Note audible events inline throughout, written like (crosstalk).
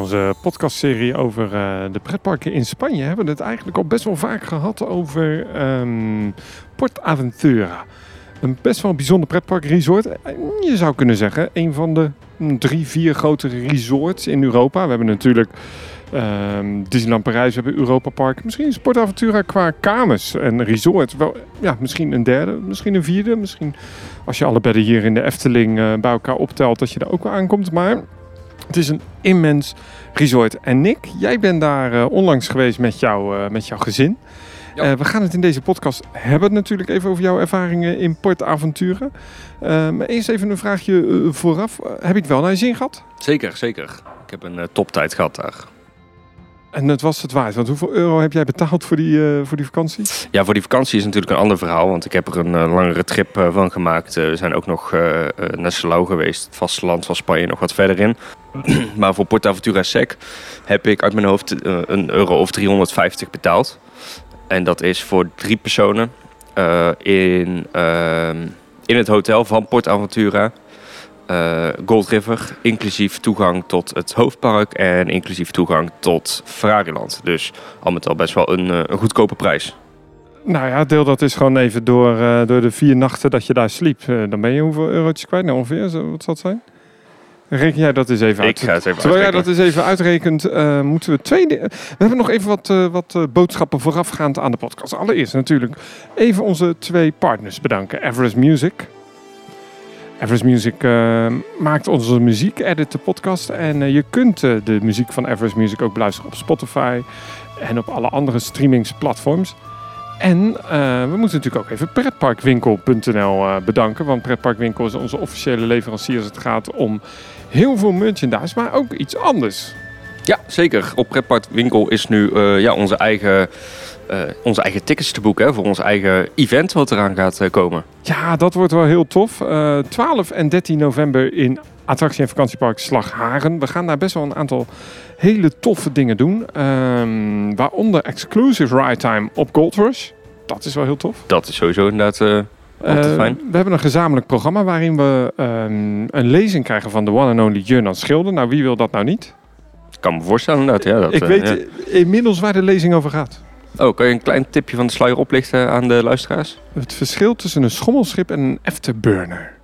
Onze podcastserie over uh, de pretparken in Spanje hebben we het eigenlijk al best wel vaak gehad over um, Port Aventura. Een best wel bijzonder pretparkresort. Je zou kunnen zeggen, een van de drie, vier grote resorts in Europa. We hebben natuurlijk um, Disneyland Parijs, we hebben Europa Park. Misschien is Port Aventura qua kamers en resort wel, ja, misschien een derde, misschien een vierde. Misschien als je alle bedden hier in de Efteling uh, bij elkaar optelt, dat je daar ook wel aankomt. Maar het is een immens resort. En Nick, jij bent daar uh, onlangs geweest met, jou, uh, met jouw gezin. Uh, we gaan het in deze podcast hebben natuurlijk even over jouw ervaringen in Port Aventura. maar eerst even een vraagje vooraf. heb je het wel naar je zin gehad? Zeker, zeker. Ik heb een toptijd gehad daar. En het was het waard. Want hoeveel euro heb jij betaald voor die, uh, voor die vakantie? Ja, voor die vakantie is natuurlijk een ander verhaal. Want ik heb er een uh, langere trip uh, van gemaakt. we zijn ook nog naar Salau geweest. Het vasteland van Spanje nog wat verder in. (clears throat) maar voor Portaventura Sec heb ik uit mijn hoofd een euro of 350 betaald. En dat is voor drie personen in, ehm, in het hotel van Portaventura. Uh, Gold River, inclusief toegang tot het hoofdpark en inclusief toegang tot Ferrariland. Dus al met al best wel een, uh, een goedkope prijs. Nou ja, deel dat is gewoon even door, uh, door de vier nachten dat je daar sliep. dan ben je hoeveel eurotjes kwijt nou ongeveer? Wat zal het zijn? Reken jij dat eens even uit? Ik ga het even Terwijl jij dat eens even uitrekent, moeten we twee... We hebben nog even wat, wat boodschappen voorafgaand aan de podcast. Allereerst natuurlijk even onze twee partners bedanken. Everest Music Everest Music uh, maakt onze muziek, edit de podcast. En uh, je kunt uh, de muziek van Everest Music ook beluisteren op Spotify en op alle andere streamingsplatforms. En we moeten natuurlijk ook even pretparkwinkel.nl bedanken. Want Pretparkwinkel is onze officiële leverancier als het gaat om heel veel merchandise, maar ook iets anders. Ja, zeker. Op Pretparkwinkel is nu ja, onze eigen uh, onze eigen tickets te boeken voor ons eigen event wat eraan gaat uh, komen. Ja, dat wordt wel heel tof. Uh, eh, 12 en 13 november in attractie- en vakantiepark Slagharen. We gaan daar best wel een aantal hele toffe dingen doen. Um, waaronder exclusive ride time op Gold Rush. Dat is wel heel tof. Dat is sowieso inderdaad... fijn. we hebben een gezamenlijk programma waarin we um, een lezing krijgen van de one and only Jurnan Schilder. Nou, wie wil dat nou niet? Ik kan me voorstellen inderdaad. Ja, dat, Ik weet ja. inmiddels waar de lezing over gaat. Oh, kan je een klein tipje van de sluier oplichten aan de luisteraars? Het verschil tussen een schommelschip en een afterburner.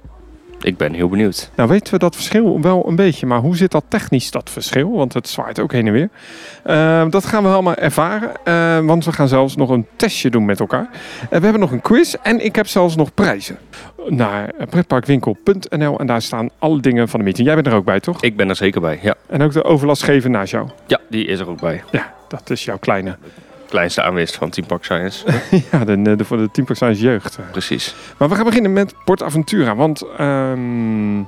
Ik ben heel benieuwd. Nou weten we dat verschil wel een beetje, maar hoe zit dat technisch, dat verschil? Want het zwaait ook heen en weer. Uh, dat gaan we allemaal ervaren, uh, want we gaan zelfs nog een testje doen met elkaar. Uh, we hebben nog een quiz en ik heb zelfs nog prijzen. Naar pretparkwinkel.nl en daar staan alle dingen van de meeting. Jij bent er ook bij, toch? Ik ben er zeker bij, ja. En ook de overlastgever naast jou? Ja, die is er ook bij. Ja, dat is jouw kleine kleinste aanwinst van Team Park Science. (laughs) ja, de, de, voor de Team Park Science jeugd. Precies. Maar we gaan beginnen met Port Aventura. Want um,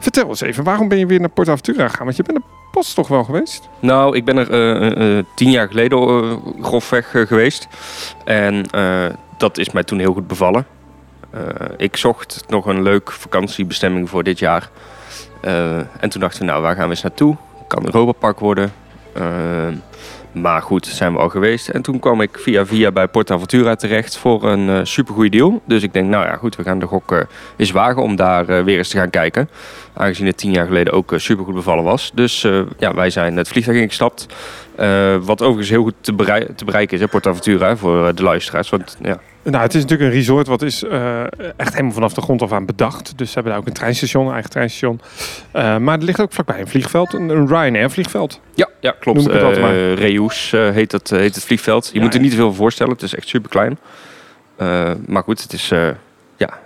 vertel eens even, waarom ben je weer naar Port Aventura gegaan? Want je bent er pas toch wel geweest? Nou, ik ben er uh, uh, tien jaar geleden grofweg geweest. En dat is mij toen heel goed bevallen. ik zocht nog een leuk vakantiebestemming voor dit jaar. en toen dachten we, nou, waar gaan we eens naartoe? Kan Europa Park worden. Maar goed, zijn we al geweest. En toen kwam ik via via bij Aventura terecht voor een uh, supergoeie deal. Dus ik denk, nou ja, goed, we gaan de gok uh, eens wagen om daar uh, weer eens te gaan kijken. Aangezien het tien jaar geleden ook supergoed bevallen was. Dus ja, wij zijn het vliegtuig ingestapt. wat overigens heel goed te, te bereiken is, hè, Aventura, voor de luisteraars. Want ja, nou, het is natuurlijk een resort wat is uh, echt helemaal vanaf de grond af aan bedacht. Dus ze hebben daar ook een treinstation, een eigen treinstation. Uh, maar er ligt ook vlakbij een vliegveld, een, een Ryanair vliegveld. Ja, ja klopt. Uh, Reus heet, het, heet het vliegveld. Je moet er niet te veel voor voorstellen, het is echt super klein. maar goed, het is, ja,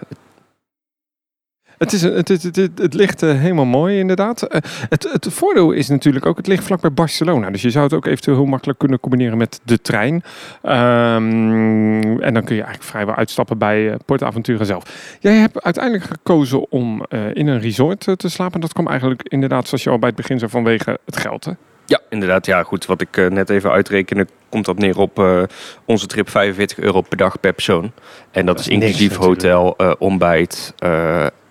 het, is, het, het, het, het ligt uh, helemaal mooi, inderdaad. Uh, het, het voordeel is natuurlijk ook, het ligt vlakbij Barcelona. Dus je zou het ook eventueel heel makkelijk kunnen combineren met de trein. Um, en dan kun je eigenlijk vrijwel uitstappen bij uh, Port Aventura zelf. Jij hebt uiteindelijk gekozen om in een resort te slapen. Dat kwam eigenlijk inderdaad, zoals je al bij het begin zei, vanwege het geld. Hè? Ja, inderdaad. Ja, goed. Wat ik net even uitrekende, komt dat neer op onze trip 45 euro per dag per persoon. En dat, dat is inclusief hotel, ontbijt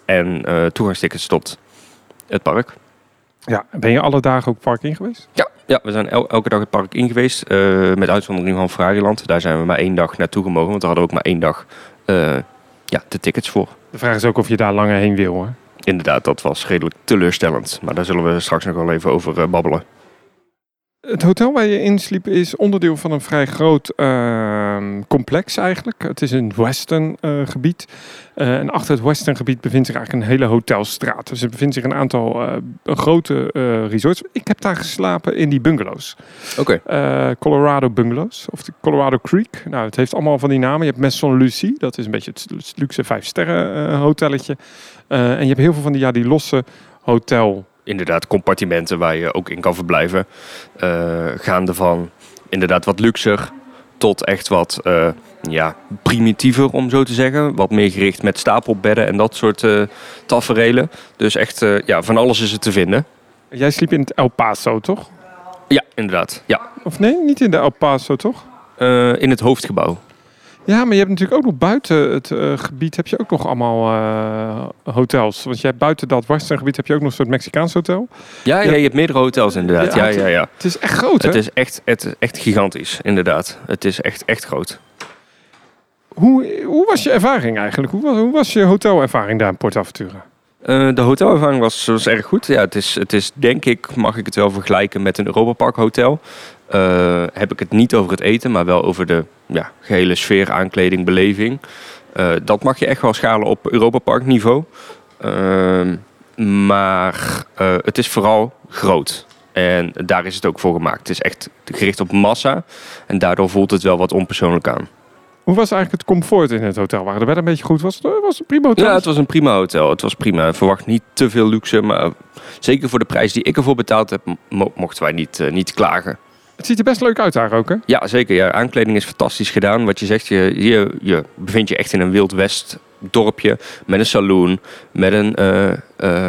en uh, toegangstickets tot het park. Ja, ben je alle dagen ook het park in geweest? Ja, ja we zijn elke dag het park in geweest. Uh, met uitzondering van Frariland. Daar zijn we maar één dag naartoe gemogen. Want we hadden ook maar één dag uh, ja, de tickets voor. De vraag is ook of je daar langer heen wil hoor. Inderdaad, dat was redelijk teleurstellend. Maar daar zullen we straks nog wel even over babbelen. Het hotel waar je insliep is onderdeel van een vrij groot ehm, complex eigenlijk. Het is een western eh, gebied. Eh, en achter het western gebied bevindt zich eigenlijk een hele hotelstraat. Dus er bevindt zich een aantal eh, grote resorts. Ik heb daar geslapen in die bungalows. Oké. Colorado bungalows. Of de Colorado Creek. Nou, het heeft allemaal van die namen. Je hebt Maison Lucie. Dat is een beetje het luxe vijf sterren hotelletje. En je hebt heel veel van die, ja, die losse hotel Inderdaad, compartimenten waar je ook in kan verblijven. Eh, gaande van inderdaad wat luxer tot echt wat eh, ja, primitiever, om zo te zeggen. Wat meer gericht met stapelbedden en dat soort eh taferelen. Dus echt, ja, van alles is er te vinden. Jij sliep in het El Paso, toch? Ja, inderdaad. Ja. Of nee, niet in de El Paso, toch? In het hoofdgebouw. Ja, maar je hebt natuurlijk ook nog buiten het eh, gebied heb je ook nog allemaal eh, hotels. Want jij buiten dat gebied heb je ook nog een soort Mexicaans hotel. Ja, ja. Ja. je hebt meerdere hotels inderdaad. Ja, Ja, het- ja, ja. Het is echt groot, hè? Het is echt, het is echt gigantisch, inderdaad. Het is echt, echt groot. Hoe, hoe was je ervaring eigenlijk? Hoe was, hoe was je hotelervaring daar in Port Aventura? Eh, de hotelervaring was, erg goed. Ja, het, is, het is denk ik, mag ik het wel vergelijken met een Europa Park hotel. Eh, heb ik het niet over het eten, maar wel over de ja, gehele sfeer, aankleding, beleving. Eh, dat mag je echt wel schalen op Europa Park niveau. Ehm, maar het is vooral groot. En daar is het ook voor gemaakt. Het is echt gericht op massa. En daardoor voelt het wel wat onpersoonlijk aan. Hoe was eigenlijk het comfort in het hotel? Waren de bedden een beetje goed? Was het, was het een prima hotel? Ja, het was een prima hotel. Het was prima. Verwacht niet te veel luxe, maar zeker voor de prijs die ik ervoor betaald heb, mo- mochten wij niet, eh, niet klagen. Het ziet er best leuk uit daar ook, hè? Ja, zeker. Ja, aankleding is fantastisch gedaan. Wat je zegt, je, je, je bevindt je echt in een Wild West dorpje met een saloon, met een, eh, eh,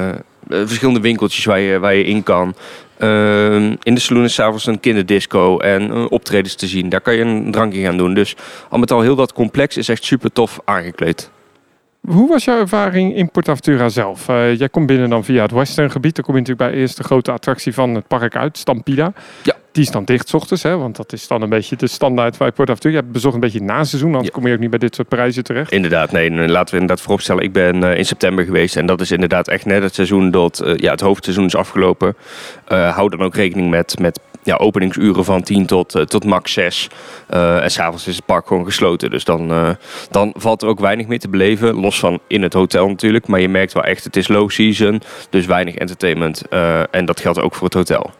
eh, verschillende winkeltjes waar je, waar je in kan. Ehm, in de saloon is s'avonds een kinderdisco en eh, optredens te zien. Daar kan je een drankje gaan doen. Dus al met al heel dat complex is echt super tof aangekleed. Hoe was jouw ervaring in Port Aventura zelf? Eh, jij komt binnen dan via het western gebied. Dan kom je natuurlijk bij eerst de grote attractie van het park uit, Stampida. Ja. Die is dan dicht ochtends, hè? want dat is dan een beetje de standaard bij Port Aventura. Je hebt bezocht een beetje na seizoen, anders Ja. kom je ook niet bij dit soort prijzen terecht. Inderdaad, nee, laten we inderdaad vooropstellen. Ik ben eh, in september geweest en dat is inderdaad echt net het seizoen dat eh, ja, het hoofdseizoen is afgelopen. Eh hou dan ook rekening met, met ja, openingsuren van 10 tot, tot max 6. Eh, en s'avonds is het park gewoon gesloten. Dus dan, dan valt er ook weinig meer te beleven. Los van in het hotel natuurlijk. Maar je merkt wel echt, het is low season. Dus weinig entertainment. En dat geldt ook voor het hotel.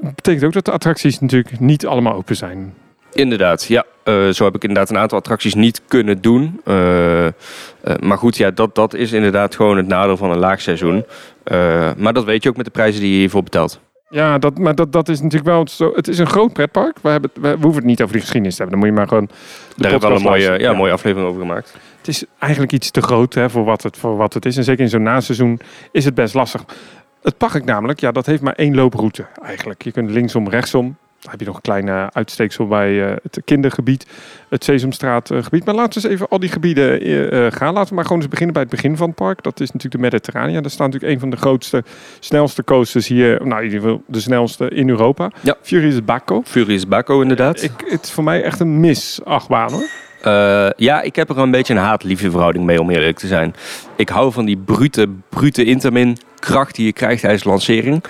Betekent ook dat de attracties natuurlijk niet allemaal open zijn. Inderdaad, ja. Eh, zo heb ik inderdaad een aantal attracties niet kunnen doen. Eh, eh, maar goed, ja, dat, dat is inderdaad gewoon het nadeel van een laagseizoen. Maar dat weet je ook met de prijzen die je hiervoor betaalt. Ja, dat, maar dat, dat is natuurlijk wel zo. Het is een groot pretpark. We, hebben, we, we hoeven het niet over die geschiedenis te hebben. Dan moet je maar gewoon. Daar hebben we wel een mooie, ja, mooie aflevering over gemaakt. Het is eigenlijk iets te groot hè, voor, wat het, voor wat het is. En zeker in zo'n naseizoen is het best lastig. Het park namelijk, ja, dat heeft maar één looproute eigenlijk. Je kunt linksom, rechtsom. Dan heb je nog een kleine uitsteeksel bij eh, het kindergebied, het Sesamstraatgebied. maar laten we eens even al die gebieden eh, eh, gaan. Laten we maar gewoon eens beginnen bij het begin van het park. Dat is natuurlijk de Mediterranea. Daar staat natuurlijk een van de grootste, snelste coasters hier. Nou, in ieder geval de snelste in Europa. Ja. Furious Baco. Furious Baco inderdaad. Ik, het is voor mij echt een mis achtbaan hoor. Eh, ja, ik heb er een beetje een haat-liefde verhouding mee, om eerlijk te zijn. Ik hou van die brute, brute intermin kracht die je krijgt tijdens de lancering.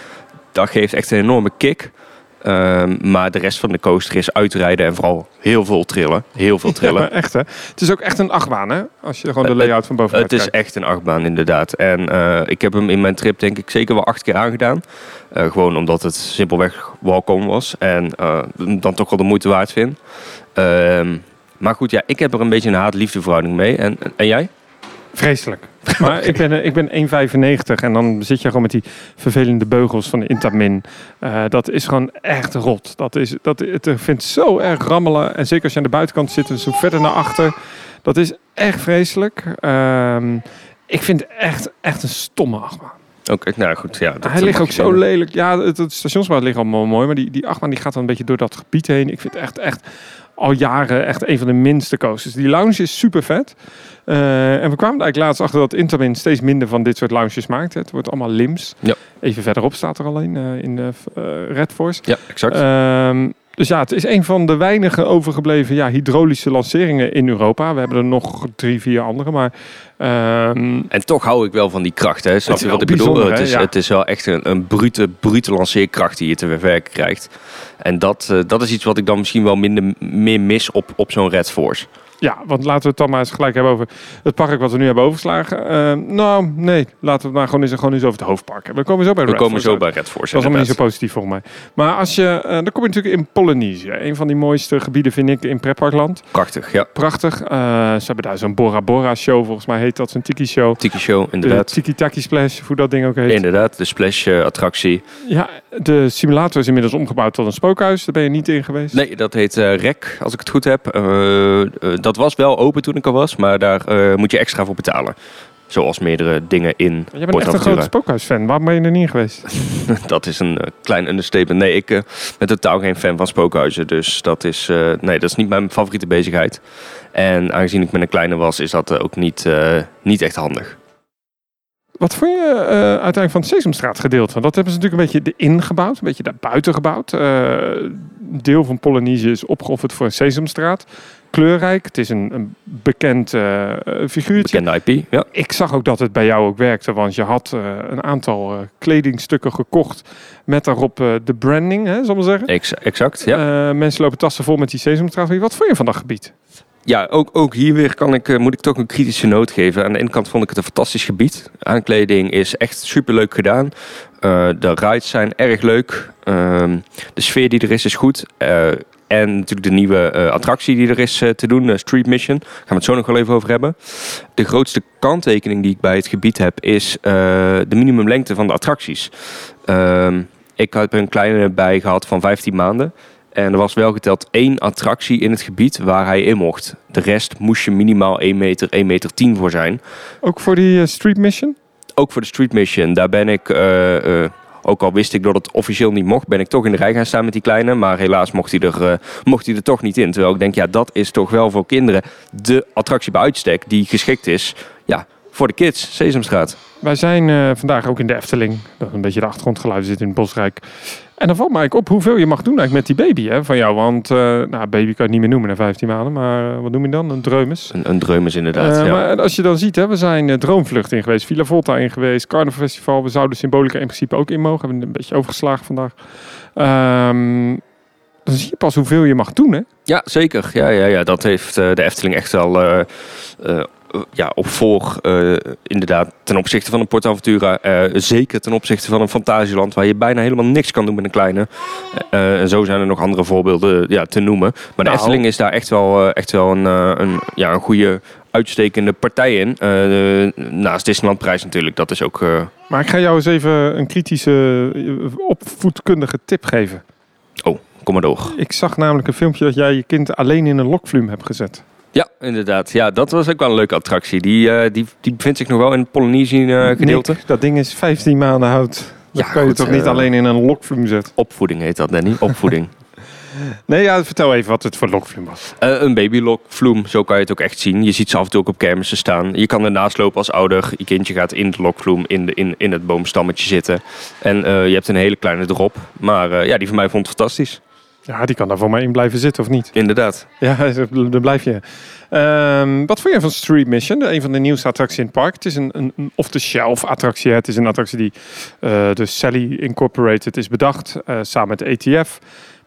Dat geeft echt een enorme kick. Ehm, maar de rest van de coaster is uitrijden en vooral heel veel trillen. Heel veel trillen. (laughs) echt hè. Het is ook echt een achtbaan hè. Als je gewoon de Eh, layout van bovenuit Het is echt een achtbaan, inderdaad. En eh, ik heb hem in mijn trip denk ik zeker wel acht keer aangedaan. Eh, gewoon omdat het simpelweg walk-on was. En dan toch wel de moeite waard vind. Ehm, maar goed, ja, ik heb er een beetje een haat-liefde verhouding mee. En, en jij? Vreselijk. Maar ik ben, eh, ik ben 1,95 en dan zit je gewoon met die vervelende beugels van de Intamin. Eh, dat is gewoon echt rot. Dat is, dat, het vindt zo erg rammelen. En zeker als je aan de buitenkant zit en zo verder naar achter. Dat is echt vreselijk. Ehm, ik vind het echt, echt een stomme achtbaan. Oké, nou goed. Ja, dat Hij ligt mag ook zo lelijk. Ja, het, het stationsbouw ligt allemaal mooi. Maar die, die achtbaan die gaat dan een beetje door dat gebied heen. Ik vind het echt, echt al jaren echt een van de minste coasters. Die lounge is super vet. Eh, en we kwamen eigenlijk laatst achter dat Intermin steeds minder van dit soort lounges maakt. Het wordt allemaal lims. Ja. Even verderop staat er alleen eh, in de Red Force. Ja, exact. Ehm, Dus ja, het is een van de weinige overgebleven ja, hydraulische lanceringen in Europa. We hebben er nog drie, vier andere, maar... ehm, En toch hou ik wel van die kracht. Hè? Snap is je wat ik bedoel? Het is, Ja. het is wel echt een, een brute, brute lanceerkracht die je te verwerken krijgt. En dat, eh, dat is iets wat ik dan misschien wel minder meer mis op, op zo'n Red Force. Ja, want laten we het dan maar eens gelijk hebben over het park wat we nu hebben overgeslagen. Ehm, nou, nee, laten we het maar gewoon eens, gewoon eens over het hoofdpark hebben. We komen zo bij We Red komen zo bij Red Force. Dat is allemaal niet zo positief volgens mij. Maar als je, eh, dan kom je natuurlijk in Polynesië. Een van die mooiste gebieden vind ik in pretparkland. Prachtig, ja. Prachtig. Eh, ze hebben daar zo'n Bora Bora show, volgens mij heet dat, zo'n tiki show. Tiki Show, De inderdaad. Tiki Taki Splash, hoe dat ding ook heet. Inderdaad, de splash-attractie. Ja, de simulator is inmiddels omgebouwd tot een spookhuis. Daar ben je niet in geweest. Nee, dat heet eh REC, als ik het goed heb. Dat was wel open toen ik er was, maar daar eh, moet je extra voor betalen. Zoals meerdere dingen in Jij bent echt een grote spookhuisfan. Waarom ben je er niet in geweest? (laughs) Dat is een eh, klein understatement. Nee, ik eh, ben totaal geen fan van spookhuizen. Dus dat is, nee, dat is niet mijn favoriete bezigheid. En aangezien ik met een kleine was, is dat ook niet, niet echt handig. Wat vond je uiteindelijk van het Sesamstraat gedeelte? Want dat hebben ze natuurlijk een beetje erin gebouwd, een beetje daarbuiten gebouwd. Deel van Polynesië is opgeofferd voor een Sesamstraat. Kleurrijk, het is een, een bekend eh, figuurtje. Bekende IP, ja. Ik zag ook dat het bij jou ook werkte, want je had eh, een aantal eh, kledingstukken gekocht met daarop de branding, hè, zal ik maar zeggen. Ex- exact, ja. Mensen lopen tassen vol met die Sesamstraat. Wat vond je van dat gebied? Ja, ook, ook hier weer kan ik, moet ik toch een kritische noot geven. Aan de ene kant vond ik het een fantastisch gebied. Aankleding is echt superleuk gedaan. De rides zijn erg leuk. Ehm, de sfeer die er is, is goed. En natuurlijk de nieuwe eh, attractie die er is eh, te doen, eh, Street Mission. Daar gaan we het zo nog wel even over hebben. De grootste kanttekening die ik bij het gebied heb, is de minimumlengte van de attracties. Ehm, ik heb er een kleine bij gehad van 15 maanden. En er was wel geteld één attractie in het gebied waar hij in mocht. De rest moest je minimaal 1 meter, 1 meter 10 voor zijn. Ook voor die Street Mission? Ook voor de Street Mission, daar ben ik, ook al wist ik dat het officieel niet mocht, ben ik toch in de rij gaan staan met die kleine. Maar helaas mocht hij er, eh, mocht hij er toch niet in. Terwijl ik denk, ja, dat is toch wel voor kinderen de attractie bij uitstek die geschikt is ja, voor de kids, Sesamstraat. Wij zijn eh, vandaag ook in de Efteling. Dat een beetje de achtergrondgeluiden zitten in het Bosrijk. En dan valt mij op hoeveel je mag doen eigenlijk met die baby hè, van jou. Want, eh, nou, baby kan je het niet meer noemen na 15 maanden. Maar eh, wat noem je dan? Een dreumes. Een, een dreumes inderdaad. Ja. Maar als je dan ziet, hè, we zijn Droomvlucht in geweest, Villa Volta in geweest, Carnaval Festival. We zouden Symbolica in principe ook in mogen. We hebben een beetje overgeslagen vandaag. Ehm, dan zie je pas hoeveel je mag doen, hè? Ja, zeker. Ja, ja, ja. Dat heeft de Efteling echt wel eh, ja, op voor. eh, inderdaad, ten opzichte van een Portaventura. eh zeker ten opzichte van een Fantasieland. Waar je bijna helemaal niks kan doen met een kleine. Eh, en zo zijn er nog andere voorbeelden ja, te noemen. Maar de Nou. Efteling is daar echt wel, echt wel een, een, ja, een goede uitstekende partij in. Naast Disneyland Prijs natuurlijk. Dat is ook... Maar ik ga jou eens even een kritische opvoedkundige tip geven. kom maar door. Ik zag namelijk een filmpje dat jij je kind alleen in een lokvluim hebt gezet. Ja, inderdaad. Ja, dat was ook wel een leuke attractie. Die, eh, die, die bevindt zich nog wel in het Polynesië eh, dat ding is 15 maanden oud. Dat Ja, kan je toch niet eh, alleen in een lokvluim zetten? Opvoeding heet dat, Danny. Opvoeding. (laughs) Nee, ja, vertel even wat het voor lokvluim was. Een babylok, vloem, zo kan je het ook echt zien. Je ziet ze af en toe ook op kermissen staan. Je kan ernaast lopen als ouder. Je kindje gaat in de lokvloem, in, de, in, in het boomstammetje zitten. En je hebt een hele kleine drop. Maar ja, die van mij vond het fantastisch. Ja, die kan daar voor mij in blijven zitten, of niet? Inderdaad. Ja, (laughs) daar blijf je. Ehm, wat vond je van Street Mission? Een van de nieuwste attracties in het park. Het is een, een, off-the-shelf attractie. Het is een attractie die eh de Sally Incorporated is bedacht. eh, samen met ETF.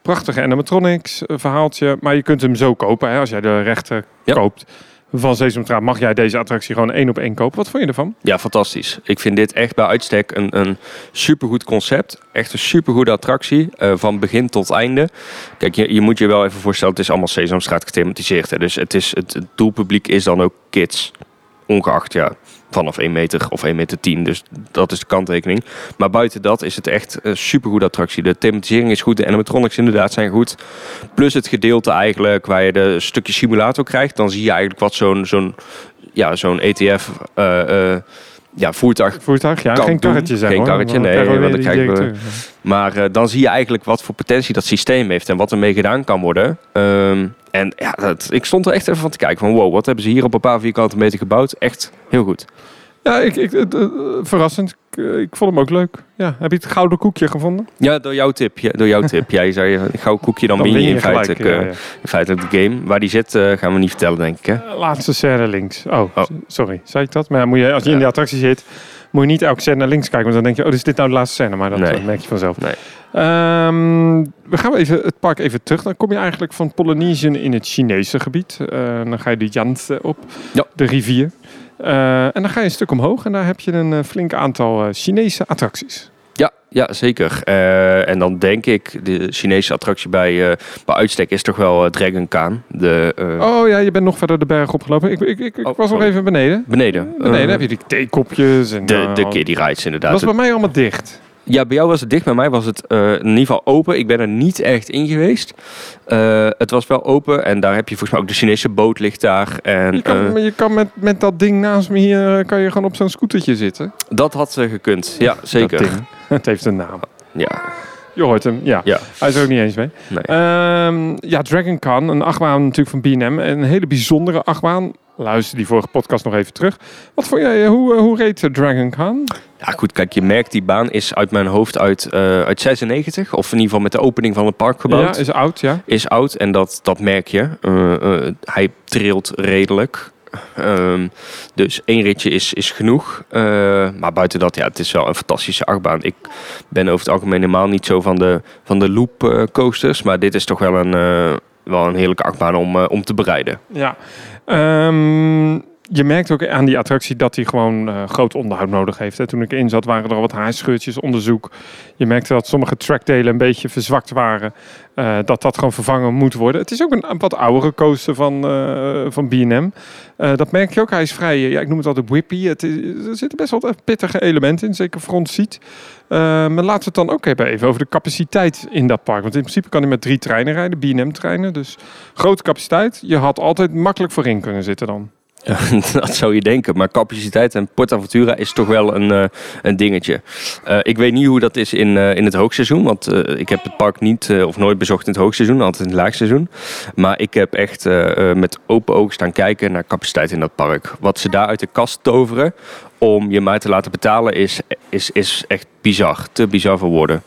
Prachtige animatronics eh, verhaaltje. Maar je kunt hem zo kopen. Hè, als jij de rechten Ja. koopt van Sesamstraat, mag jij deze attractie gewoon één op één kopen. Wat vond je ervan? Ja, fantastisch. Ik vind dit echt bij uitstek een, een supergoed concept. Echt een supergoede attractie. eh, van begin tot einde. Kijk, je, je moet je wel even voorstellen, het is allemaal Sesamstraat gethematiseerd. Hè. Dus het, is, het, het doelpubliek is dan ook kids. Ongeacht, ja, vanaf 1 meter of 1 meter 10. Dus dat is de kanttekening. Maar buiten dat is het echt een supergoede attractie. De thematisering is goed. De animatronics inderdaad zijn goed. Plus het gedeelte eigenlijk waar je de stukje simulator krijgt. Dan zie je eigenlijk wat zo'n zo'n ja, zo'n ETF eh, eh, ja, voertuig Voertuig? Ja, geen karretje zeg Geen karretje, nee, want dan krijgen we-. Maar eh, dan zie je eigenlijk wat voor potentie dat systeem heeft en wat ermee gedaan kan worden. Ehm, en ja, dat, ik stond er echt even van te kijken van wow, wat hebben ze hier op een paar vierkante meter gebouwd? Echt heel goed. Ja, ik, ik, het, eh, verrassend. Ik, eh, ik vond hem ook leuk. Ja, heb je het gouden koekje gevonden? Ja, door jouw tip. Ja, door jouw tip. Jij zei, eh, gouden koekje, dan, Dan win je, in, ja, ja. in de game. Waar die zit, gaan we niet vertellen, denk ik. Hè? Laatste scène links. Oh, Oh. sorry. Zei ik dat? Maar moet je, als je in de attractie zit, moet je niet elke scène naar links kijken. Want dan denk je, oh, is dit nou de laatste scène? Maar dat Nee. merk je vanzelf. Nee. Ehm, we gaan even het park even terug. Dan kom je eigenlijk van Polynesian in het Chinese gebied. Dan ga je de Yangtze op, de rivier. Eh, en dan ga je een stuk omhoog en daar heb je een eh, flink aantal eh, Chinese attracties. Ja, ja zeker. En dan denk ik, de Chinese attractie bij, bij uitstek is toch wel Dragon Khan. De, Oh ja, je bent nog verder de berg opgelopen. Ik, ik, ik, ik Oh, was nog even beneden. Beneden. Beneden heb je die theekopjes. En, de, de kiddie rides Dat inderdaad. was bij mij allemaal dicht. Ja, bij jou was het dicht. Bij mij was het eh, in ieder geval open. Ik ben er niet echt in geweest. Eh, het was wel open. En daar heb je volgens mij ook de Chinese boot ligt daar. En Je kan, eh, je kan met, met dat ding naast me hier, kan je gewoon op zo'n scootertje zitten. dat had eh, gekund. Ja, zeker. Dat ding. Het heeft een naam. Ja, Je hoort hem, ja. Ja. Hij is er ook niet eens mee. nee. Ehm, ja, Dragon Con, een achtbaan natuurlijk van B&M. Een hele bijzondere achtbaan. Luister die vorige podcast nog even terug. Wat vond jij, eh, hoe, eh, hoe reed eh, Dragon Con? Ja, goed, kijk, je merkt die baan is uit mijn hoofd uit, uit 96. Of in ieder geval met de opening van het park gebouwd. Ja, is oud, ja. is oud en dat, dat merk je. Hij trilt redelijk. Ehm, dus één ritje is, is genoeg. Maar buiten dat, ja, het is wel een fantastische achtbaan. Ik ben over het algemeen helemaal niet zo van de, van de loop coasters. Maar dit is toch wel een, wel een heerlijke achtbaan om, om te bereiden. Ja. Ehm, je merkt ook aan die attractie dat hij gewoon eh, groot onderhoud nodig heeft. Hè. Toen ik erin zat waren er al wat haarscheurtjes, onderzoek. Je merkte dat sommige trackdelen een beetje verzwakt waren. eh, dat dat gewoon vervangen moet worden. Het is ook een, wat oudere coaster van, eh, van B&M. Dat merk je ook. Hij is vrij, ja, ik noem het altijd whippy. Het is, er zitten best wel pittige elementen in, zeker front seat. Maar laten we het dan ook even over de capaciteit in dat park. Want in principe kan hij met drie treinen rijden, B&M-treinen. Dus grote capaciteit. Je had altijd makkelijk voorin kunnen zitten dan. (laughs) dat zou je denken. Maar capaciteit en PortAventura is toch wel een, eh, een dingetje. Eh, ik weet niet hoe dat is in, eh, in het hoogseizoen. Want ik heb het park niet of nooit bezocht in het hoogseizoen. Altijd in het laagseizoen. Maar ik heb echt met open ogen staan kijken naar capaciteit in dat park. Wat ze daar uit de kast toveren om je maar te laten betalen is, is, is echt bizar. Te bizar voor woorden.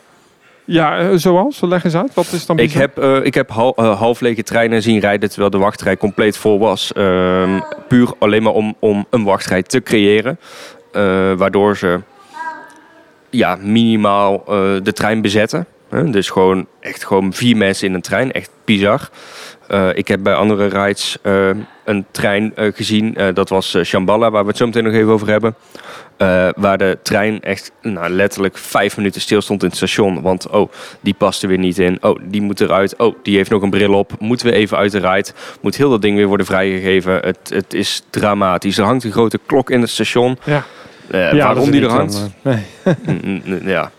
Ja, eh, zoals? Leg eens uit. Wat is dan Ik heb, eh, ik heb hal, eh, half lege treinen zien rijden terwijl de wachtrij compleet vol was. Ehm, puur alleen maar om, om een wachtrij te creëren. Waardoor ze ja, minimaal de trein bezetten. Dus gewoon echt gewoon vier mensen in een trein. Echt bizar. Eh, ik heb bij andere rides eh, een trein eh, gezien. Dat was Shambhala, waar we het zo meteen nog even over hebben. Waar de trein echt nou, letterlijk vijf minuten stil stond in het station. Want oh, die paste weer niet in. Oh, die moet eruit. Oh, die heeft nog een bril op. Moeten we even uit de ride. Moet heel dat ding weer worden vrijgegeven. Het, het is dramatisch. Er hangt een grote klok in het station. Ja. Ja, waarom die er hangt? dan, nee. Ja,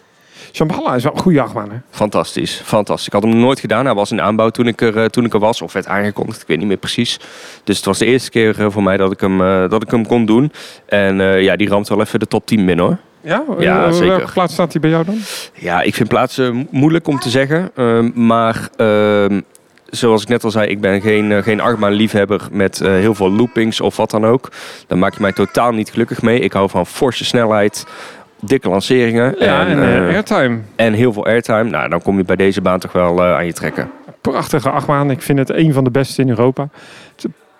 Shambhala is wel een goede achtbaan, hè? fantastisch. Fantastisch. Ik had hem nooit gedaan. Hij was in aanbouw toen ik er, eh, toen ik er was. Of werd aangekondigd. Ik weet niet meer precies. Dus het was de eerste keer eh, voor mij dat ik hem, eh, dat ik hem kon doen. En ja, die ramt wel even de top 10 binnen hoor. Ja, Ja, zeker. Welke plaats staat hij bij jou dan? Ja, ik vind plaatsen mo- moeilijk om te zeggen. Ehm, maar ehm, zoals ik net al zei, ik ben geen, geen achtbaan-liefhebber met heel veel loopings of wat dan ook. Daar maak je mij totaal niet gelukkig mee. Ik hou van forse snelheid, dikke lanceringen Ja, en, eh, eh, Airtime. en heel veel airtime. Nou, dan kom je bij deze baan toch wel eh, aan je trekken. Prachtige achtbaan. Ik vind het een van de beste in Europa.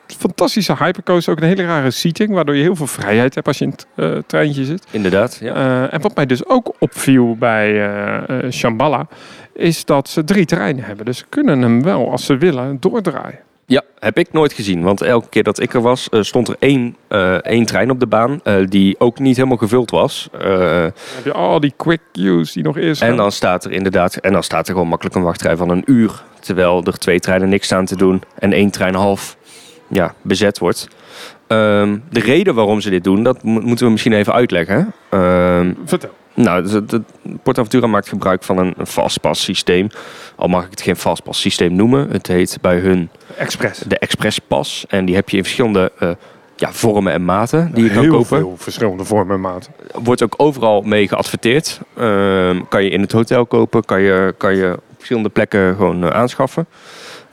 Fantastische hypercoaster. Ook een hele rare seating, waardoor je heel veel vrijheid hebt als je in het treintje zit. Inderdaad, ja. En wat mij dus ook opviel bij eh, Shambhala, is dat ze drie terreinen hebben. Dus ze kunnen hem wel, als ze willen, doordraaien. Ja, heb ik nooit gezien. Want elke keer dat ik er was, eh, stond er één, eh, één trein op de baan. eh, die ook niet helemaal gevuld was. Dan heb je al die quick queues die nog eerst En dan staat er inderdaad, en dan staat er gewoon makkelijk een wachtrij van een uur. Terwijl er twee treinen niks staan te doen en één trein half ja, bezet wordt. Ehm, de reden waarom ze dit doen, dat mo- moeten we misschien even uitleggen. Ehm, Vertel. Nou, de, de, PortAventura maakt gebruik van een, een fastpass systeem. Al mag ik het geen fastpass systeem noemen. Het heet bij hun Express. de expresspas. En die heb je in verschillende eh, ja, vormen en maten die je kan Heel kopen. veel verschillende vormen en maten. Wordt ook overal mee geadverteerd. Ehm, kan je in het hotel kopen, kan je, kan je op verschillende plekken gewoon eh, aanschaffen.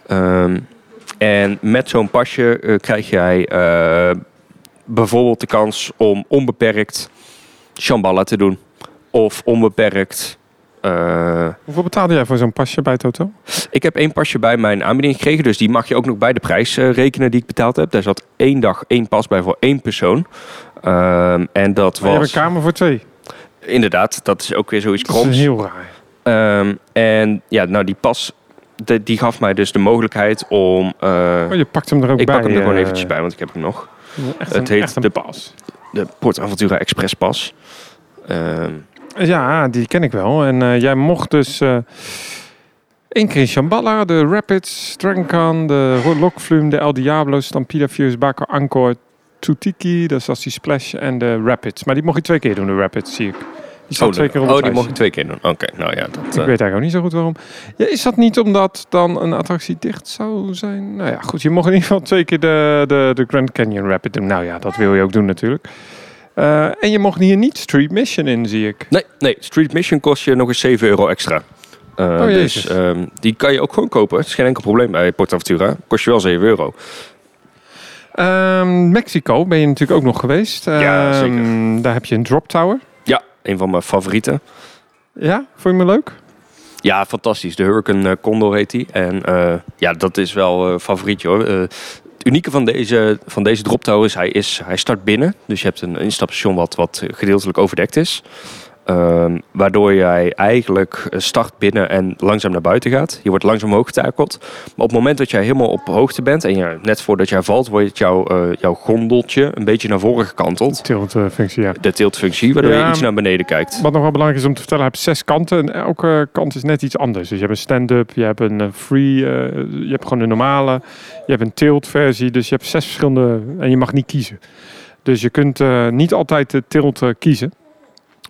Ehm, en met zo'n pasje eh, krijg jij bijvoorbeeld de kans om onbeperkt Shambhala te doen. Of onbeperkt... eh, Hoeveel betaalde jij voor zo'n pasje bij het hotel? ik heb één pasje bij mijn aanbieding gekregen. Dus die mag je ook nog bij de prijs eh, rekenen die ik betaald heb. Daar zat één dag één pas bij voor één persoon. Ehm, en dat Maar je hebt was... een kamer voor twee. Inderdaad, dat is ook weer zoiets Dat is kroms. heel raar. Ehm, en ja, nou die pas, de- die gaf mij dus de mogelijkheid om... eh, Oh, je pakt hem er ook ik bij. pak hem er gewoon eventjes bij, want ik heb hem nog. Echt Het heet echt een de- pas. De Port Aventura Express pas. Ehm, Ja, die ken ik wel. En eh, jij mocht dus eh één keer in Shambhala, de Rapids, Dragon Khan, de Lokflume, de El Diablo, Stampida, Fuse, Baco, Angkor, Tutiki, dat is als die Splash en de Rapids. Maar die mocht je twee keer doen, de Rapids, zie ik. Die oh, twee de- keer op oh, die mocht ik twee keer doen. Oké, nou ja. Dat, Ik eh, weet eigenlijk ook niet zo goed waarom. Ja, is dat niet omdat dan een attractie dicht zou zijn? Nou ja, goed. Je mocht in ieder geval twee keer de, de, de Grand Canyon Rapid doen. Nou ja, dat wil je ook doen natuurlijk. Eh, en je mocht hier niet Street Mission in, zie ik. nee, nee, Street Mission kost je nog eens 7 euro extra. Eh, Oh, dus ehm, die kan je ook gewoon kopen. Het is geen enkel probleem bij Port Aventura. Kost je wel 7 euro. Ehm, Mexico ben je natuurlijk ook nog geweest. Ja, Ehm, zeker. Daar heb je een drop tower. Ja, een van mijn favorieten. Ja, vond je me leuk? Ja, fantastisch. De Hurricane eh, Condor heet die. En ja, dat is wel eh favorietje hoor. Het unieke van deze, van deze drop tower is hij, is, hij start binnen. Dus je hebt een instapstation wat, wat gedeeltelijk overdekt is. Ehm, waardoor jij eigenlijk start binnen en langzaam naar buiten gaat. Je wordt langzaam omhoog getakeld. Maar op het moment dat jij helemaal op hoogte bent... en je, net voordat jij valt, wordt jouw, eh, jouw gondeltje een beetje naar voren gekanteld. Tilt eh, functie, ja. De tiltfunctie, waardoor Ja, je iets naar beneden kijkt. Wat nog wel belangrijk is om te vertellen, hij heeft zes kanten en elke kant is net iets anders. Dus je hebt een stand-up, je hebt een eh, free, eh, je hebt gewoon een normale, je hebt een tilt versie. Dus je hebt zes verschillende en je mag niet kiezen. Dus je kunt niet altijd de tilt kiezen.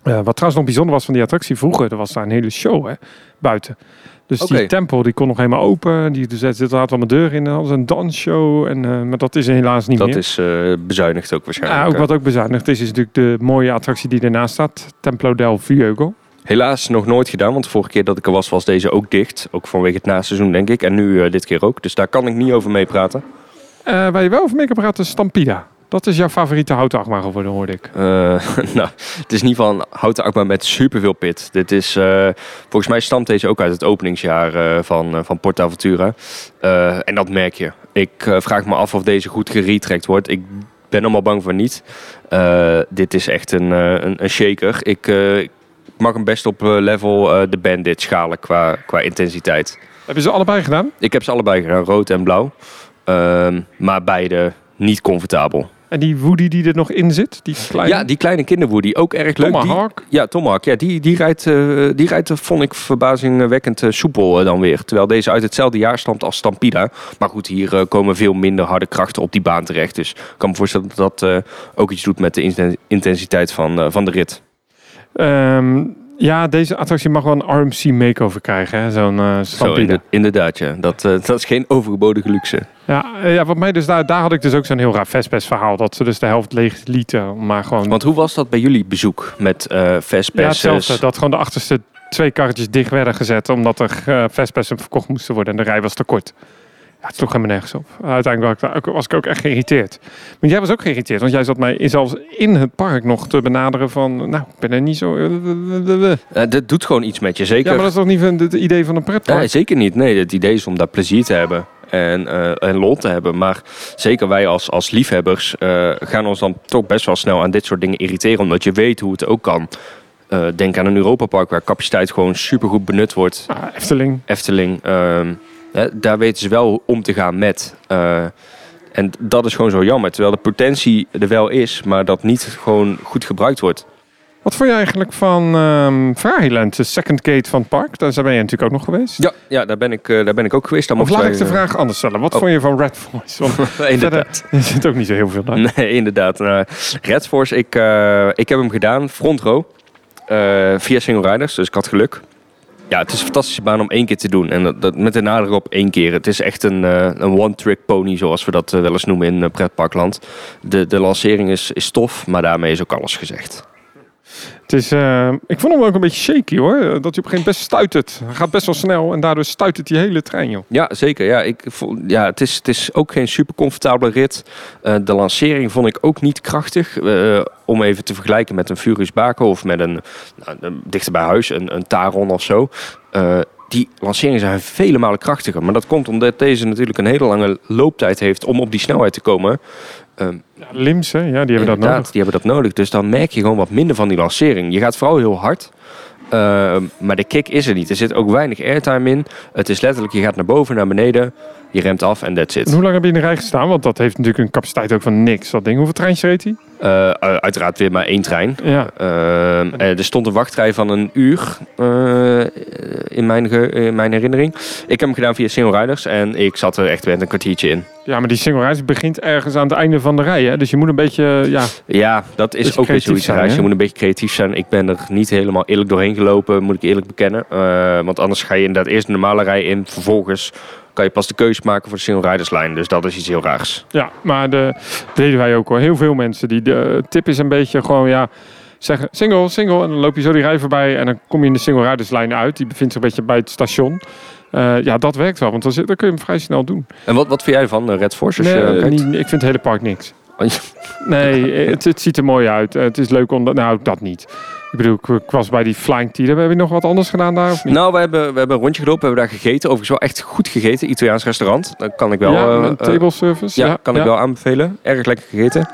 Eh, wat trouwens nog bijzonder was van die attractie vroeger, er was daar een hele show hè, buiten. Dus die tempel die kon nog helemaal open. Die, er zitten altijd allemaal deuren in. En dat was een dansshow. En, eh, maar dat is helaas niet Dat meer. is eh, bezuinigd ook waarschijnlijk. Ja, ook wat ook bezuinigd is, is natuurlijk de mooie attractie die ernaast staat. Templo del Fuego. Helaas nog nooit gedaan, want de vorige keer dat ik er was, was deze ook dicht. Ook vanwege het naseizoen, denk ik. En nu dit keer ook. Dus daar kan ik niet over meepraten. Waar je wel over mee kan praten is Stampida. Dat is jouw favoriete houten achtbaan geworden, hoorde ik. Eh, (laughs) nou, het is in ieder geval een houten achtbaan met superveel pit. Dit is, eh, volgens mij stamt deze ook uit het openingsjaar eh, van, uh, van Portaventura. Uh, en dat merk je. Ik uh, vraag me af of deze goed geretrackt wordt. Ik ben allemaal bang voor niet. Uh, dit is echt een, een, een shaker. Ik, ik mag hem best op level de Bandit schalen qua, qua intensiteit. Heb je ze allebei gedaan? Ik heb ze allebei gedaan, rood en blauw. Ehm, maar beide niet comfortabel. En die Woody die er nog in zit? Die kleine? Ja, die kleine kinderwoody. Ook erg leuk. Tomahawk? Die, ja, Tomahawk. Ja, die, die, rijdt, uh, die rijdt, vond ik, verbazingwekkend uh, soepel uh, dan weer. Terwijl deze uit hetzelfde jaar stamt als Stampida. Maar goed, hier komen veel minder harde krachten op die baan terecht. Dus ik kan me voorstellen dat dat ook iets doet met de intensiteit van, van de rit. Um, ja, deze attractie mag wel een RMC makeover krijgen, zo'n uh. Zo, inderdaad, inderdaad, ja. Dat, uh, dat is geen overgebodige luxe. Ja, uh, ja wat mij dus daar, daar had ik dus ook zo'n heel raar Vespes verhaal. Dat ze dus de helft leeg lieten, maar gewoon... Want hoe was dat bij jullie bezoek met uh, Vespes? Ja, hetzelfde. Dat gewoon de achterste twee karretjes dicht werden gezet, omdat er uh, Vespessen verkocht moesten worden en de rij was te kort. Ja, het sloeg helemaal nergens op. Uiteindelijk was ik, ook echt geïrriteerd. Maar jij was ook geïrriteerd, want jij zat mij zelfs in het park nog te benaderen van... Nou, ik ben er niet zo... Uh, dat doet gewoon iets met je, zeker. Ja, maar dat is toch niet het idee van een pretpark? Nee, zeker niet. Nee, het idee is om daar plezier te hebben en, uh, en lol te hebben. Maar zeker wij als, als liefhebbers uh, gaan ons dan toch best wel snel aan dit soort dingen irriteren. Omdat je weet hoe het ook kan. Uh, denk aan een Europapark waar capaciteit gewoon supergoed benut wordt. Ah, Efteling. Efteling. Hè, daar weten ze wel om te gaan met. Uh, en dat is gewoon zo jammer. Terwijl de potentie er wel is, maar dat niet gewoon goed gebruikt wordt. Wat vond je eigenlijk van um, Fryland, de second gate van het park? Daar ben je natuurlijk ook nog geweest. Ja, ja daar, ben ik, uh, daar ben ik ook geweest. Daar of laat wij, ik de vraag anders stellen. Wat oh. vond je van Red Force? (laughs) Inderdaad. (laughs) Er zit ook niet zo heel veel naar. Nee, inderdaad. Nou, Red Force, ik, uh, ik heb hem gedaan, front row. Via single riders, dus ik had geluk. Ja, het is een fantastische baan om één keer te doen. En dat, met de nadruk op één keer. Het is echt een, uh, een one-trick pony, zoals we dat uh, wel eens noemen in uh, pretparkland. De, de lancering is, is tof, maar daarmee is ook alles gezegd. Is, eh, ik vond hem ook een beetje shaky hoor. Dat hij op een gegeven moment best stuitert. Hij gaat best wel snel en daardoor stuitert die hele trein joh. Ja, zeker. Ja, ik vond, ja, het, is, het is ook geen super comfortabele rit. Eh, de lancering vond ik ook niet krachtig. Eh, om even te vergelijken met een Furious Baco of met een, nou, een- dichter bij huis, een, een Taron of zo. Die lanceringen zijn vele malen krachtiger. Maar dat komt omdat deze natuurlijk een hele lange looptijd heeft om op die snelheid te komen. Ehm, Ja, Lims hè, ja, die hebben dat nodig. Die hebben dat nodig. Dus dan merk je gewoon wat minder van die lancering. Je gaat vooral heel hard. Ehm, maar de kick is er niet. Er zit ook weinig airtime in. Het is letterlijk, je gaat naar boven, naar beneden. Je remt af en that's En it. hoe lang heb je in de rij gestaan? Want dat heeft natuurlijk een capaciteit ook van niks. Dat ding. Hoeveel treintjes reed hij? Eh, u- uiteraard weer maar één trein. Ja. Ehm, eh, er stond een wachtrij van een uur eh, in, mijn ge- in mijn herinnering. Ik heb hem gedaan via Single Riders en ik zat er echt met een kwartiertje in. ja, maar die single race begint ergens aan het einde van de rij. Hè? Dus je moet een beetje, ja, Ja, dat is ook weer zoiets. zijn? Je moet een beetje creatief zijn. Ik ben er niet helemaal eerlijk doorheen gelopen, moet ik eerlijk bekennen. Eh, want anders ga je inderdaad eerst de normale rij in. Vervolgens kan je pas de keuze maken voor de single riderslijn. Dus dat is iets heel raars. Ja, maar de, dat deden wij ook hoor. Heel veel mensen. Die, de tip is een beetje gewoon, ja, zeggen single, single. En dan loop je zo die rij voorbij en dan kom je in de single riderslijn uit. Die bevindt zich een beetje bij het station. Eh, ja, dat werkt wel, want dan, zit, dan kun je hem vrij snel doen. En wat, wat vind jij van eh, Red Force? Nee, je, eh, kijkt? niet, ik vind het hele park niks. Oh. Nee, eh, (laughs) het, het ziet er mooi uit. Eh, Het is leuk om... dat- Nou, dat niet. Ik bedoel, ik, was bij die Flying Tiger. Hebben we nog wat anders gedaan daar of niet? Nou, we hebben, we hebben een rondje gelopen. We hebben daar gegeten. Overigens wel echt goed gegeten. Italiaans restaurant. Dat kan ik wel... ja, eh, een eh, table service. Ja, kan ik wel aanbevelen. Erg lekker gegeten.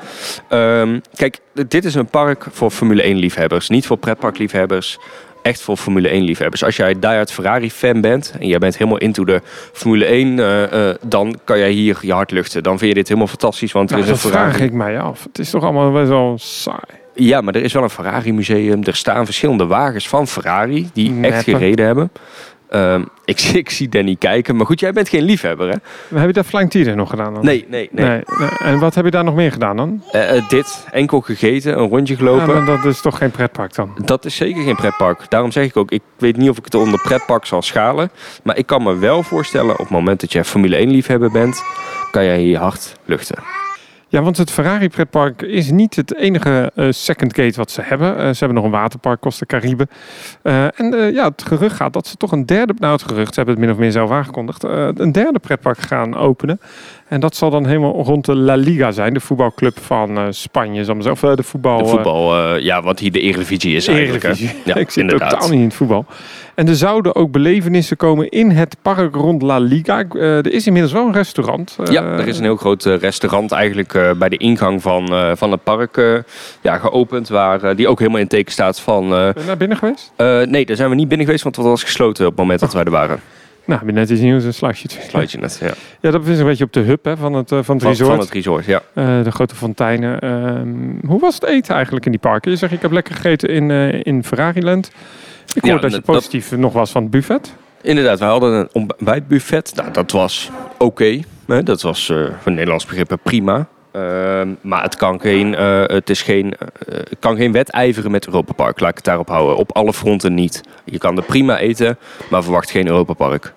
Ehm, kijk, dit is een park voor Formule 1 liefhebbers. Niet voor pretparkliefhebbers. Echt voor Formule 1 liefhebbers. Als jij diehard Ferrari fan bent en jij bent helemaal into de Formule 1, eh, dan kan jij hier je hart luchten. Dan vind je dit helemaal fantastisch, want er Nou, is dat een Ferrari. vraag ik mij af. Het is toch allemaal best wel saai. Ja, maar er is wel een Ferrari museum. Er staan verschillende wagens van Ferrari die echt gereden hebben. Ehm, ik, (laughs) ik zie Danny kijken. Maar goed, jij bent geen liefhebber, hè? Heb je daar Flying Tiger nog gedaan dan? Nee, nee, nee. En wat heb je daar nog meer gedaan dan? Eh, eh, dit, enkel gegeten, een rondje gelopen. dat is toch geen pretpark dan? Dat is zeker geen pretpark. Daarom zeg ik ook, ik weet niet of ik het onder pretpark zal schalen. Maar ik kan me wel voorstellen, op het moment dat jij Formule 1 liefhebber bent, kan jij je hart luchten. Ja, want het Ferrari pretpark is niet het enige eh, second gate wat ze hebben. Eh, ze hebben nog een waterpark, Costa Caribe. Eh, en ja, het gerucht gaat dat ze toch een derde, nou het gerucht, ze hebben het min of meer zelf aangekondigd, een derde pretpark gaan openen. En dat zal dan helemaal rond de La Liga zijn, de voetbalclub van eh, Spanje, zal maar. Of eh, de voetbal... De eh, voetbal, ja, wat hier de Eredivisie is eigenlijk. Eredivisie. Ja, (laughs) ik zit inderdaad. totaal niet in het voetbal. En er zouden ook belevenissen komen in het park rond La Liga. Er is inmiddels wel een restaurant. Ja, er is een heel groot restaurant eigenlijk bij de ingang van, van het park ja, geopend. Waar, die ook helemaal in teken staat van... Ben je naar binnen geweest? nee, daar zijn we niet binnen geweest, want het was gesloten op het moment dat wij er waren. Nou, heb je net iets nieuws, een sluisje. Sluit je net, ja. Ja, dat bevindt zich een beetje op de hub hè, van het, eh, van het Van, resort. van het resort, ja. Eh, de grote fonteinen. Ehm, hoe was het eten eigenlijk in die parken? Je zegt, ik heb lekker gegeten in, eh in Ferrariland. Ik Ja, hoor dat je dat- positief nog was van het buffet. Inderdaad, we hadden een ontbijtbuffet. Nou, dat was oké. Dat was voor Nederlands begrippen prima. Ehm, maar het kan geen, eh, het is geen, het kan geen wedijveren met Europa Park. Laat ik het daarop houden. Op alle fronten niet. Je kan er prima eten, maar verwacht geen Europa Park.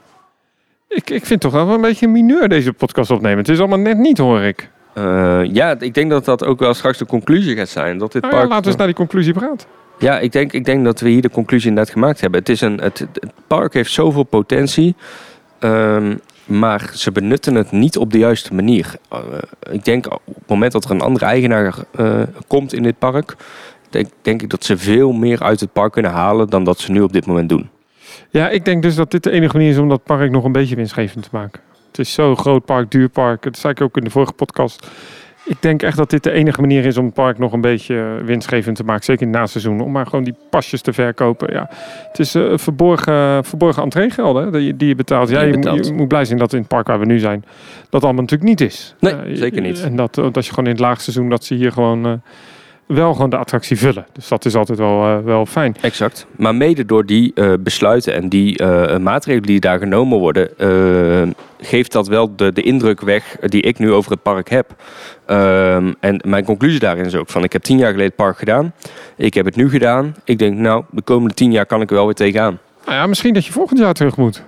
Ik, ik vind toch wel een beetje een mineur deze podcast opnemen. Het is allemaal net niet, hoor ik. Eh, ja, ik denk dat dat ook wel straks de conclusie gaat zijn. Dat dit Nou ja, park, laten we eens naar die conclusie praten. Ja, ik denk, ik denk dat we hier de conclusie inderdaad gemaakt hebben. Het, is een, het, het park heeft zoveel potentie, ehm, maar ze benutten het niet op de juiste manier. Eh, ik denk op het moment dat er een andere eigenaar eh, komt in dit park, denk, denk ik dat ze veel meer uit het park kunnen halen dan dat ze nu op dit moment doen. Ja, ik denk dus dat dit de enige manier is om dat park nog een beetje winstgevend te maken. Het is zo'n groot park, duur park. Dat zei ik ook in de vorige podcast. Ik denk echt dat dit de enige manier is om het park nog een beetje winstgevend te maken. Zeker in het naseizoen. Om maar gewoon die pasjes te verkopen. Ja, het is eh, verborgen, verborgen entreegelden hè, die, je- die je betaalt. Ja, je moet- betaalt. je moet blij zijn dat in het park waar we nu zijn, dat allemaal natuurlijk niet is. Nee, Eh, zeker niet. En dat, eh, dat je gewoon in het laagseizoen, dat ze hier gewoon wel gewoon de attractie vullen. Dus dat is altijd wel, eh, wel fijn. Exact. Maar mede door die eh, besluiten en die eh, maatregelen die daar genomen worden, geeft dat wel de, de indruk weg die ik nu over het park heb. Ehm, en mijn conclusie daarin is ook van, ik heb tien jaar geleden het park gedaan. Ik heb het nu gedaan. Ik denk, nou, de komende tien jaar kan ik er wel weer tegenaan. Nou ja, misschien dat je volgend jaar terug moet.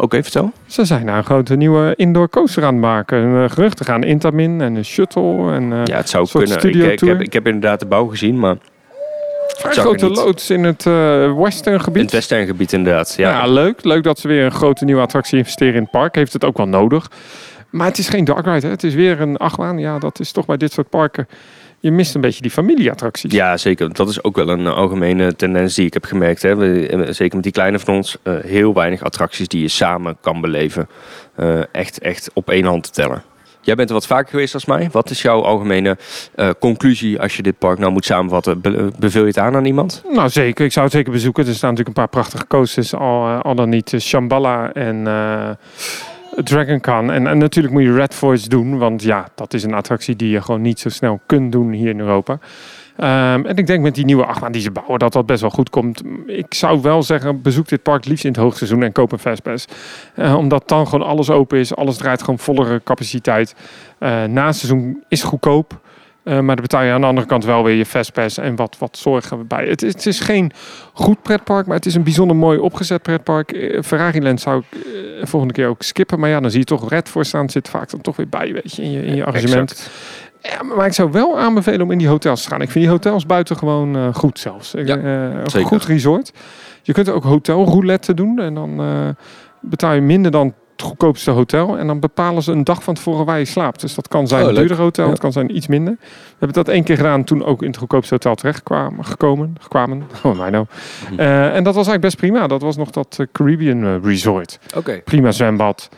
Oké, vertel. Ze zijn nou een grote nieuwe indoor coaster aan het maken. Een uh, geruchten gaan Intamin en een shuttle. En, eh, Ja, het zou kunnen. Ik, studio ik, heb, tour. ik heb inderdaad de bouw gezien, maar Vrij grote loods in het eh western gebied. In het Westerngebied inderdaad. Ja. Ja. leuk. Leuk dat ze weer een grote nieuwe attractie investeren in het park. Heeft het ook wel nodig. Maar het is geen dark ride. Hè? Het is weer een achtbaan. Ja, dat is toch bij dit soort parken. Je mist een beetje die familieattracties. Ja, zeker. Dat is ook wel een algemene tendens die ik heb gemerkt. Hè. We, eh, zeker met die kleine van ons. eh, heel weinig attracties die je samen kan beleven. Eh, echt, echt op één hand te tellen. Jij bent er wat vaker geweest als mij. Wat is jouw algemene conclusie als je dit park nou moet samenvatten? Be- beveel je het aan aan iemand? Nou, zeker. Ik zou het zeker bezoeken. Er staan natuurlijk een paar prachtige coasters. Al, al dan niet Shambhala en Dragon Khan. En, en natuurlijk moet je Red Voice doen. Want ja, dat is een attractie die je gewoon niet zo snel kunt doen hier in Europa. Ehm, en ik denk met die nieuwe achtbaan die ze bouwen, dat dat best wel goed komt. Ik zou wel zeggen, bezoek dit park liefst in het hoogseizoen en koop een fastpass. Eh, omdat dan gewoon alles open is. Alles draait gewoon vollere capaciteit. Eh na seizoen is goedkoop. Eh, maar dan betaal je aan de andere kant wel weer je fastpass en wat, wat zorgen we bij. Het is, het is geen goed pretpark, maar het is een bijzonder mooi opgezet pretpark. Eh, Ferrari Land zou ik eh, volgende keer ook skippen. Maar ja, dan zie je toch Red voor staan. Zit vaak dan toch weer bij, weet je, in je, in je arrangement. Exact. Ja, maar ik zou wel aanbevelen om in die hotels te gaan. Ik vind die hotels buiten gewoon eh, goed zelfs. Ja, een zeker. goed resort. Je kunt ook hotelroulette doen. En dan betaal je minder dan het goedkoopste hotel. En dan bepalen ze een dag van tevoren waar je slaapt. Dus dat kan zijn Oh, een duurder hotel. Ja. Het kan zijn iets minder. We hebben dat één keer gedaan. Toen ook in het goedkoopste hotel terecht kwamen, gekomen. Gekwamen. (laughs) Oh, mij nou. Mhm. Eh, en dat was eigenlijk best prima. Dat was nog dat eh, Caribbean eh, resort Oké. prima zwembad.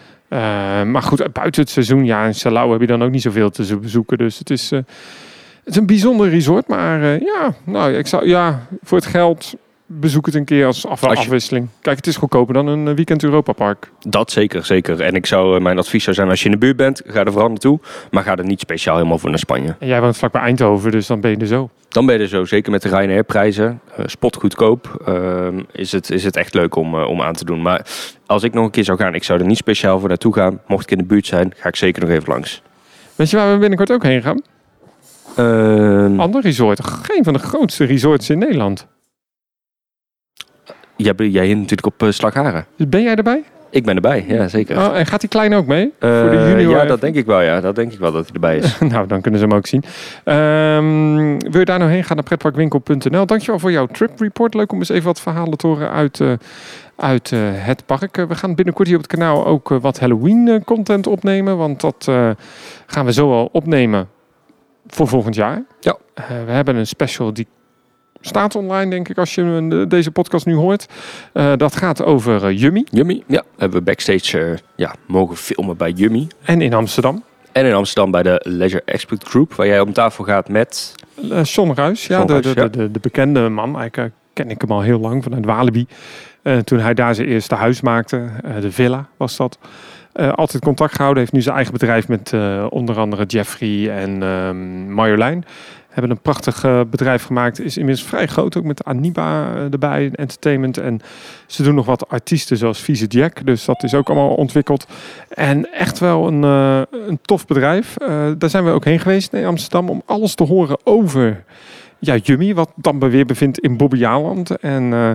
Maar goed, buiten het seizoen, ja, in Salau heb je dan ook niet zoveel te zo- bezoeken. Dus het is, het is een bijzonder resort. Maar ja, nou, ik zou, ja, voor het geld bezoek het een keer als af Als je- afwisseling. Kijk, het is goedkoper dan een eh, weekend Europa Park. Dat zeker, zeker. En ik zou, eh, mijn advies zou zijn, als je in de buurt bent, ga er vooral naartoe. Maar ga er niet speciaal helemaal voor naar Spanje. En jij woont vlakbij Eindhoven, dus dan ben je er zo. Dan ben je er zo, zeker met de Ryanair prijzen, eh spotgoedkoop, ehm, is, het, is het echt leuk om, om aan te doen. Maar als ik nog een keer zou gaan, ik zou er niet speciaal voor naartoe gaan. Mocht ik in de buurt zijn, ga ik zeker nog even langs. Weet je waar we binnenkort ook heen gaan? Ehm, Ander resort. Geen van de grootste resorts in Nederland. Jij, jij hier natuurlijk op uh, Slagharen. Dus ben jij erbij? Ik ben erbij, ja zeker. Oh, en gaat die klein ook mee? Eh, voor de junior ja, dat denk ik wel, ja. Dat denk ik wel dat hij erbij is. (laughs) nou, dan kunnen ze hem ook zien. Ehm, wil je daar nou heen gaan naar pretparkwinkel.nl. Dankjewel voor jouw trip report. Leuk om eens even wat verhalen te horen uit, eh, uit eh, het park. Eh, we gaan binnenkort hier op het kanaal ook eh, wat Halloween eh, content opnemen. Want dat eh, gaan we zo al opnemen voor volgend jaar. Ja. Eh, we hebben een special die staat online, denk ik, als je eh, deze podcast nu hoort. Eh, dat gaat over eh, Yummy Yummy, ja. Hebben we backstage ja, mogen filmen bij Yummy. en in Amsterdam. En in Amsterdam bij de Leisure Expert Group, waar jij om tafel gaat met... John Ruijs, ja, John de, Ruijs, de, ja. de, de, de bekende man. Eigenlijk ken ik hem al heel lang vanuit Walibi. Toen hij daar zijn eerste huis maakte, de villa was dat. Altijd contact gehouden. Heeft nu zijn eigen bedrijf met onder andere Jeffrey en ehm Marjolein. Hebben een prachtig eh, bedrijf gemaakt. Is inmiddels vrij groot, ook met Aniba eh, erbij, entertainment. En ze doen nog wat artiesten zoals Vieze Jack. Dus dat is ook allemaal ontwikkeld. En echt wel een, eh, een tof bedrijf. Daar zijn we ook heen geweest in Amsterdam om alles te horen over ja, Yummy, wat dan weer bevindt in Bobbejaanland. En eh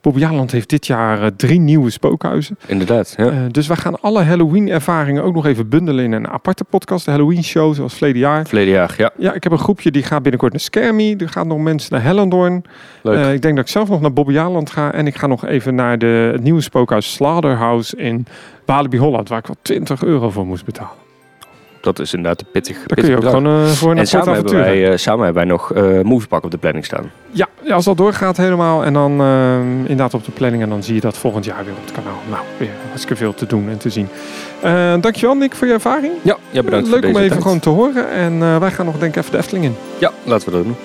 Bobbejaanland heeft dit jaar eh, drie nieuwe spookhuizen. Inderdaad, ja. Eh, dus wij gaan alle Halloween-ervaringen ook nog even bundelen in een aparte podcast. De Halloween-show, zoals verleden jaar. Verleden jaar, ja. Ja, ik heb een groepje die gaat binnenkort naar Skermy. Er gaan nog mensen naar Hellendoorn. Leuk. Ik denk dat ik zelf nog naar Bobbejaanland ga. En ik ga nog even naar de, het nieuwe spookhuis Slaughterhouse in Walibi Holland. Waar ik wel 20 euro voor moest betalen. Dat is inderdaad een pittig, Daar pittig kun je ook bedrag. gewoon eh, voor samen hebben, wij, eh, samen hebben wij nog Moviepark op de planning staan. Ja, als dat doorgaat helemaal en dan inderdaad op de planning en dan zie je dat volgend jaar weer op het kanaal. Nou, weer hartstikke veel te doen en te zien. Dankjewel Nick voor je ervaring. Ja, ja bedankt Leuk voor om deze even tijd. gewoon te horen en wij gaan nog denk ik even de Efteling in. Ja, laten we dat doen.